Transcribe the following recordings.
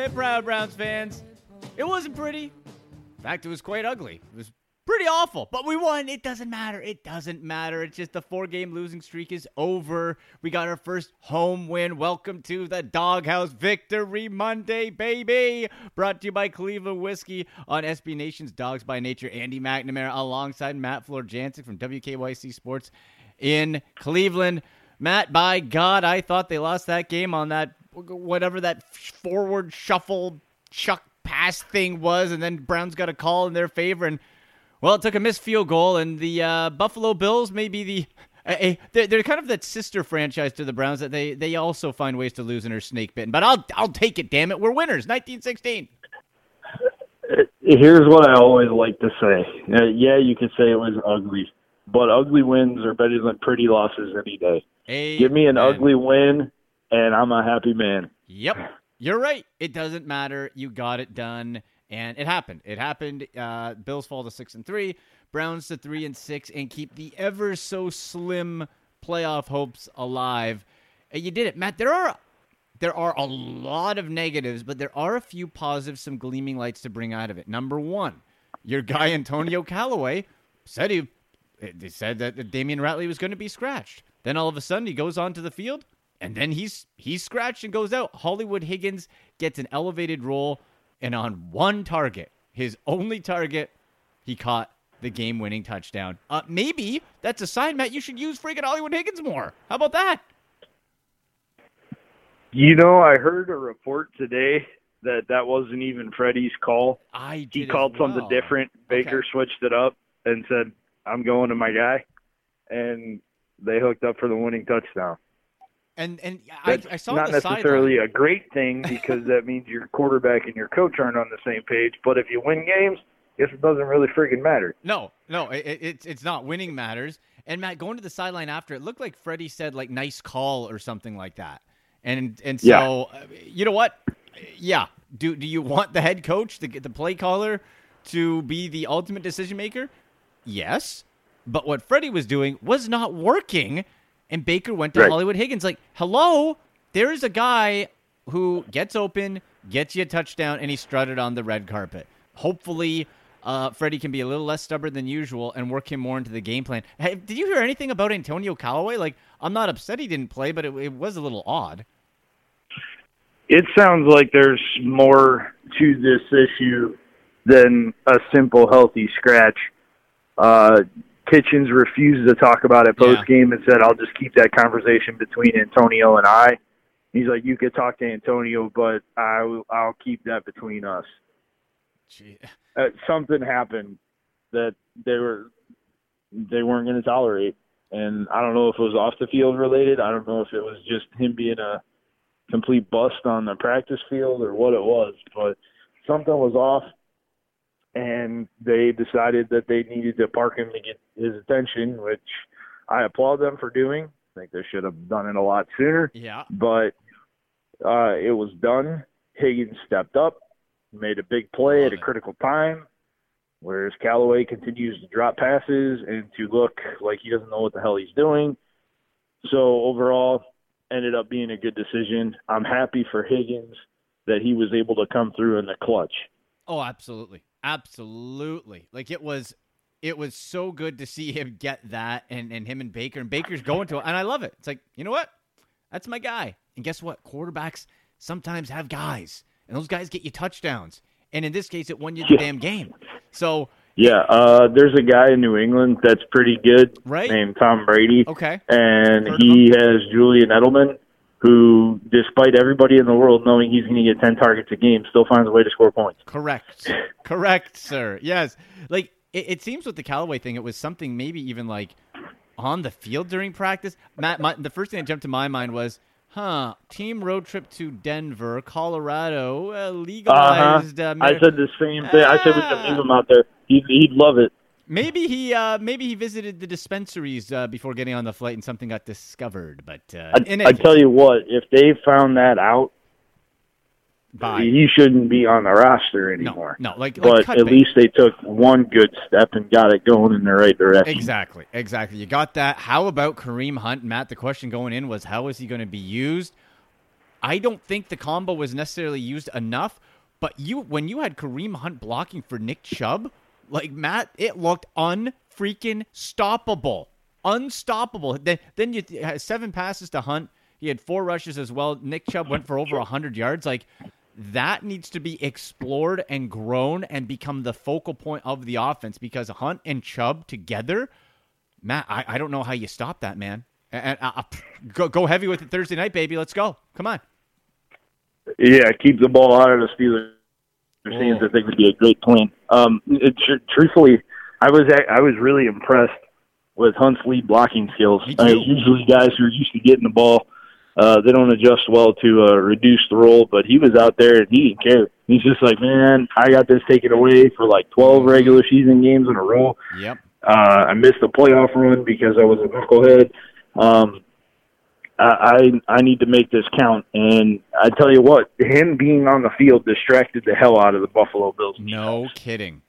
It Browns fans. It wasn't pretty. In fact, it was quite ugly. It was pretty awful, but we won. It doesn't matter. It doesn't matter. It's just the four game losing streak is over. We got our first home win. Welcome to the Doghouse Victory Monday, baby. Brought to you by Cleveland Whiskey on SB Nation's Dawgs by Nature. Andy McNamara alongside Matt Florjancic from WKYC Sports in Cleveland. Matt, by God, I thought they lost that game on that whatever that forward shuffle chuck pass thing was, and then Browns got a call in their favor, and well, it took a missed field goal, and the uh, Buffalo Bills may be the. A, they're, they're kind of that sister franchise to the Browns that they, they also find ways to lose and are snake bitten. But I'll I'll take it. Damn it, we're winners. 1916. Here's what I always like to say. Uh, yeah, you could say it was ugly, but ugly wins are better than pretty losses any day. Give me an ugly win, and I'm a happy man. Yep, you're right. It doesn't matter. You got it done and it happened. It happened. Uh, Bills fall to six and three, Browns to three and six, and keep the ever so slim playoff hopes alive. And you did it, Matt. There are there are a lot of negatives, but there are a few positives, some gleaming lights to bring out of it. Number one, your guy Antonio Callaway said he they said that Damion Ratley was going to be scratched. Then all of a sudden he goes onto the field, and then he's he's scratched and goes out. Hollywood Higgins gets an elevated role and on one target, his only target, he caught the game winning touchdown. Uh, maybe that's a sign, Matt, you should use freaking Hollywood Higgins more. How about that? You know, I heard a report today that that wasn't even Freddie's call. I he called well. something different. Baker okay. switched it up and said, "I'm going to my guy," and they hooked up for the winning touchdown. And and I, I, saw not necessarily a great thing because that means your quarterback and your coach aren't on the same page. But if you win games, it doesn't really freaking matter. No, no, it, it's it's not. Winning matters. And Matt going to the sideline after it looked like Freddie said like nice call or something like that. And and so yeah. Uh, you know what? Yeah. Do do you want the head coach, the the play caller, to be the ultimate decision maker? Yes. But what Freddie was doing was not working and Baker went to right. Hollywood Higgins. Like, hello, there's a guy who gets open, gets you a touchdown, and he strutted on the red carpet. Hopefully, uh, Freddie can be a little less stubborn than usual and work him more into the game plan. Hey, did you hear anything about Antonio Callaway? Like, I'm not upset he didn't play, but it, it was a little odd. It sounds like there's more to this issue than a simple healthy scratch. Uh, Kitchens refused to talk about it post game yeah. and said, "I'll just keep that conversation between Antonio and I." He's like, "You could talk to Antonio, but I will, I'll keep that between us." Gee. Uh, something happened that they were they weren't going to tolerate, and I don't know if it was off the field related. I don't know if it was just him being a complete bust on the practice field or what it was, but something was off and they decided that they needed to park him to get his attention, which I applaud them for doing. I think they should have done it a lot sooner. Yeah. But uh, it was done. Higgins stepped up, made a big play at a critical time, whereas Callaway continues to drop passes and to look like he doesn't know what the hell he's doing. So overall, ended up being a good decision. I'm happy for Higgins that he was able to come through in the clutch. Oh, absolutely. Absolutely. Like it was it was so good to see him get that and, and him and Baker and Baker's going to it. And I love it. It's like, you know what? That's my guy. And guess what? Quarterbacks sometimes have guys. And those guys get you touchdowns. And in this case it won you the damn game. So yeah, uh, there's a guy in New England that's pretty good, right? Named Tom Brady. Okay, and he has Julian Edelman, who, despite everybody in the world knowing he's going to get 10 targets a game, still finds a way to score points. Correct. Correct, sir. Yes. Like, it, it, seems with the Callaway thing, it was something maybe even like on the field during practice. Matt, my, the first thing that jumped to my mind was, huh, team road trip to Denver, Colorado, uh, legalized. Uh-huh. Uh, I said the same thing. I said we could leave him out there. He'd, he'd love it. Maybe he uh, maybe he visited the dispensaries uh, before getting on the flight and something got discovered. But uh, I, I tell you what, if they found that out, Bye. he shouldn't be on the roster anymore. No, no like, but like at least they took one good step and got it going in the right direction. Exactly, exactly. You got that. How about Kareem Hunt, Matt? The question going in was how is he going to be used? I don't think the combo was necessarily used enough. But you, when you had Kareem Hunt blocking for Nick Chubb, like Matt, it looked unfreaking stoppable, unstoppable. Then, then you had seven passes to Hunt. He had four rushes as well. Nick Chubb went for over hundred yards. Like that needs to be explored and grown and become the focal point of the offense because Hunt and Chubb together, Matt, I, I don't know how you stop that, man. And uh, uh go go heavy with it Thursday night, baby. Let's go. Come on. Yeah, keep the ball out of the Steelers' hands. I think it would be a great plan. Um, it, tr- truthfully, I was I was really impressed with Hunt's lead blocking skills. I mean, usually, guys who are used to getting the ball, uh, they don't adjust well to uh, reduce the role. But he was out there and he didn't care. He's just like, man, I got this taken away for like twelve regular season games in a row. Yep. Uh, I missed the playoff run because I was a knucklehead. Um, I I need to make this count. And I tell you what, him being on the field distracted the hell out of the Buffalo Bills. No kidding.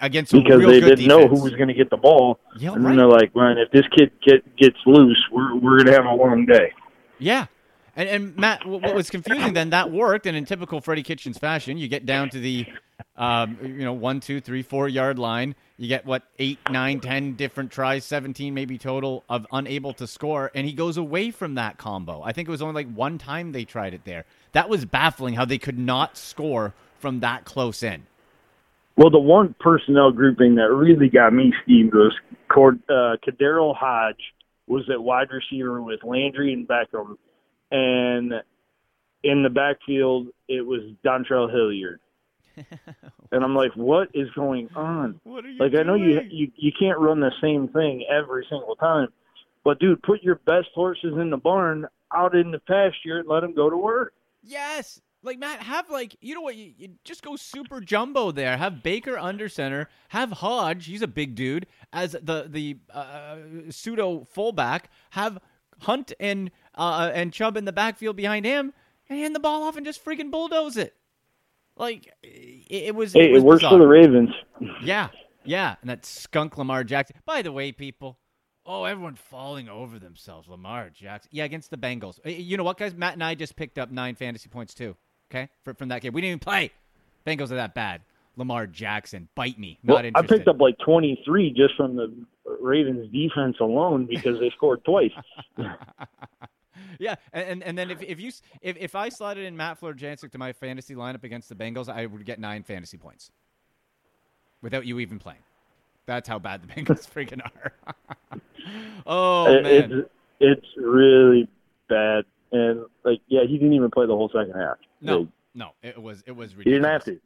Against because they didn't defense. know who was going to get the ball, yeah, and right. then they're like, "Man, if this kid get, gets loose, we're we're going to have a long day." Yeah, and, and Matt, what was confusing then? That worked, and in typical Freddie Kitchens fashion, you get down to the, um, you know, one, two, three, four yard line. You get what eight, nine, ten different tries, seventeen maybe total of unable to score, and he goes away from that combo. I think it was only like one time they tried it there. That was baffling how they could not score from that close in. Well, the one personnel grouping that really got me steamed was Cord, uh, Hodge was at wide receiver with Landry and Beckham, and in the backfield it was Dontrell Hilliard. and I'm like, what is going on? What are you like, doing? I know you, you you can't run the same thing every single time, but dude, put your best horses in the barn out in the pasture and let them go to work. Yes, like Matt, have like you know what? You, you, just go super jumbo there. Have Baker under center. Have Hodge. He's a big dude as the the uh, pseudo fullback. Have Hunt and uh, and Chubb in the backfield behind him, and hand the ball off and just freaking bulldoze it. Like it, it was. Hey, it, was it works bizarre. for the Ravens. Yeah, yeah, and that skunk Lamar Jackson. By the way, people. Oh, everyone falling over themselves. Lamar Jackson. Yeah, against the Bengals. You know what, guys? Matt and I just picked up nine fantasy points too. Okay, from, from that game, we didn't even play. Bengals are that bad. Lamar Jackson, bite me. Not well, I picked up like 23 just from the Ravens defense alone because they scored twice. yeah, and and then if if you if, if I slotted in Matt Florjancic to my fantasy lineup against the Bengals, I would get nine fantasy points without you even playing. That's how bad the Bengals freaking are. oh it, man, it's it's really bad, and like yeah, he didn't even play the whole second half. no, Like, no, it was it was ridiculous. he didn't have to.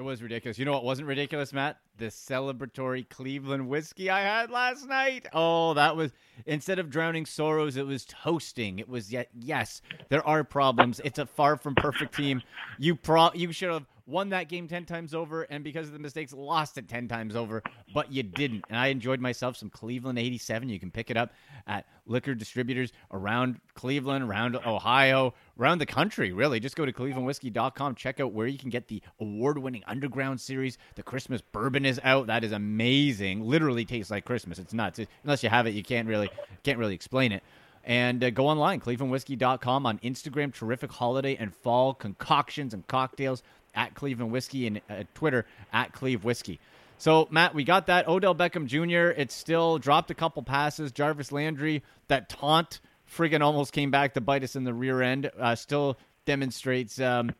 It was ridiculous. You know what wasn't ridiculous, Matt? The celebratory Cleveland whiskey I had last night. Oh, that was instead of drowning sorrows, it was toasting. It was yet yes, there are problems. It's a far from perfect team. You pro you should have won that game 10 times over and because of the mistakes lost it 10 times over, but you didn't. And I enjoyed myself some Cleveland 87. You can pick it up at liquor distributors around Cleveland, around Ohio, around the country, really. Just go to clevelandwhiskey.com, check out where you can get the award-winning Underground series. The Christmas bourbon is out. That is amazing. Literally tastes like Christmas. It's nuts. It, unless you have it, you can't really can't really explain it. And uh, go online, clevelandwhiskey.com on Instagram. Terrific holiday and fall concoctions and cocktails at Cleveland Whiskey and uh, Twitter at Cleve Whiskey. So, Matt, we got that. Odell Beckham Jr., it still dropped a couple passes. Jarvis Landry, that taunt friggin' almost came back to bite us in the rear end. Uh, still demonstrates um,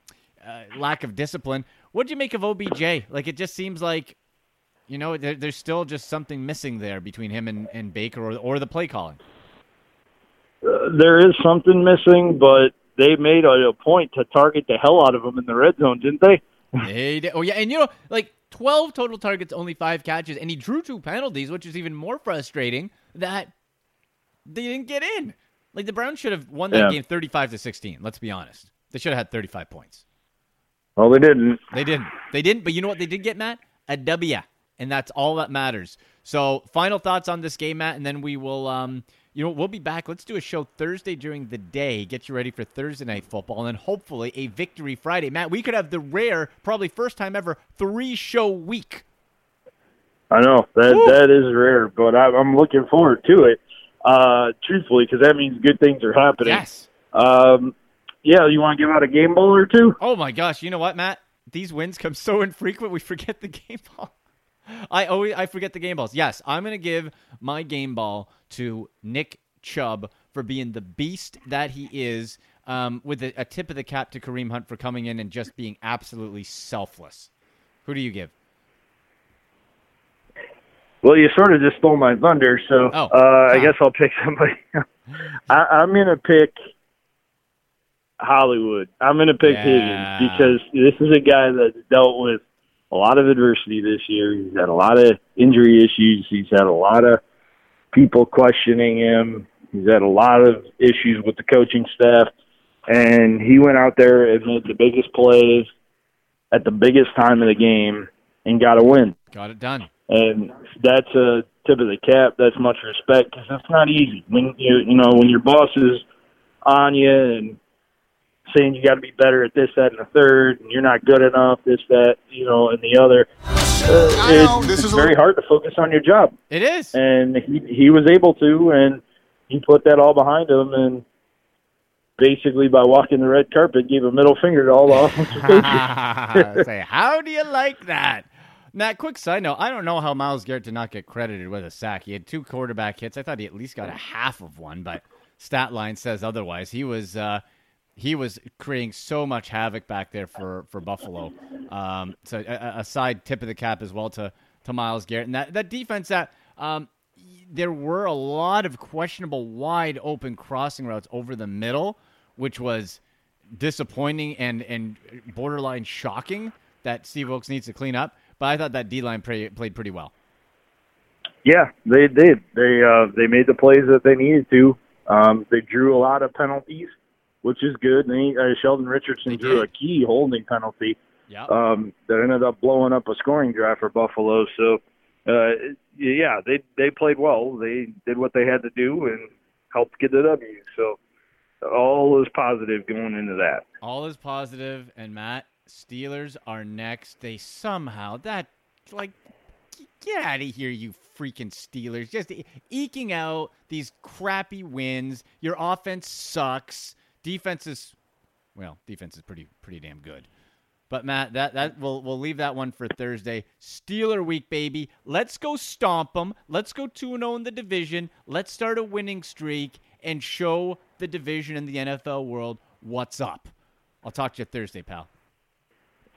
uh, lack of discipline. What do you make of OBJ? Like, it just seems like, you know, there, there's still just something missing there between him and, and Baker or, or the play calling. Uh, there is something missing, but they made a, a point to target the hell out of him in the red zone, didn't they? they did. Oh yeah, and you know, like twelve total targets, only five catches, and he drew two penalties, which is even more frustrating that they didn't get in. Like the Browns should have won that Yeah. game thirty-five to sixteen. Let's be honest; they should have had thirty-five points. Well, they didn't. They didn't. They didn't. But you know what they did get, Matt? A W, and that's all that matters. So, final thoughts on this game, Matt, and then we will. Um, you know, we'll be back. Let's do a show Thursday during the day, get you ready for Thursday night football, and then hopefully a victory Friday. Matt, we could have the rare, probably first time ever, three show week. I know that Woo. that is rare, but I, I'm looking forward to it. Uh, truthfully, because that means good things are happening. Yes. Um, yeah, you want to give out a game ball or two? Oh my gosh! You know what, Matt? These wins come so infrequent. We forget the game ball. I always I forget the game balls. Yes, I'm gonna give my game ball to Nick Chubb for being the beast that he is. Um, with a, a tip of the cap to Kareem Hunt for coming in and just being absolutely selfless. Who do you give? Well, you sort of just stole my thunder, so Oh. uh, I guess I'll pick somebody. I, I'm going to pick Hollywood. I'm going to pick Yeah. Higgins because this is a guy that's dealt with a lot of adversity this year. He's had a lot of injury issues. He's had a lot of people questioning him. He's had a lot of issues with the coaching staff, and he went out there and made the biggest plays at the biggest time of the game and got a win Got it done. and that's a tip of the cap. That's much respect because it's not easy when you you know when your boss is on you and saying you got to be better at this, that, and the third, and you're not good enough, this, that, you know, and the other. Uh, I it's, this it's is a very hard to focus on your job, It is. and he he was able to, and he put that all behind him, and basically by walking the red carpet, gave a middle finger to all the offensive coaches. Say, how do you like that? Matt, quick side note. I don't know how Myles Garrett did not get credited with a sack. He had two quarterback hits. I thought he at least got a half of one, but stat line says otherwise. He was uh, he was creating so much havoc back there for for Buffalo. Um, so a, a side tip of the cap as well to to Myles Garrett and that that defense that um, there were a lot of questionable wide open crossing routes over the middle, which was disappointing and and borderline shocking that Steve Wilks needs to clean up. But I thought that D line play, played pretty well. Yeah, they did. They uh, they made the plays that they needed to. Um, they drew a lot of penalties, which is good. They, uh, Sheldon Richardson They drew did. a key holding penalty Yeah. um, that ended up blowing up a scoring drive for Buffalo. So, uh, yeah, they they played well. They did what they had to do and helped get the W. So, all is positive going into that. All is positive, and Matt, Steelers are next. They somehow that like get out of here, you freaking Steelers! Just e- eking out these crappy wins. Your offense sucks. Defense is well, defense is pretty pretty damn good. But Matt, that that we'll we'll leave that one for Thursday. Steeler week, baby. Let's go stomp them. Let's go 2 0 in the division. Let's start a winning streak and show the division and the NFL world what's up. I'll talk to you Thursday, pal.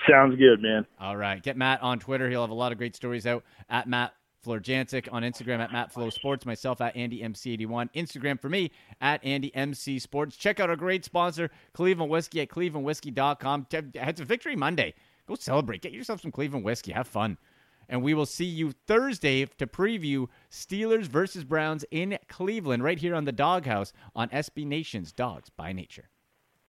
Sounds good, man. All right. Get Matt on Twitter. He'll have a lot of great stories out at Matt Florjancic on Instagram at Matt Flow Sports, myself at AndyMC81. Instagram for me at AndyMC Sports. Check out our great sponsor, Cleveland Whiskey at clevelandwhiskey.com. It's a victory Monday. Go celebrate. Get yourself some Cleveland whiskey. Have fun. And we will see you Thursday to preview Steelers versus Browns in Cleveland right here on the Doghouse on SB Nation's Dawgs by Nature.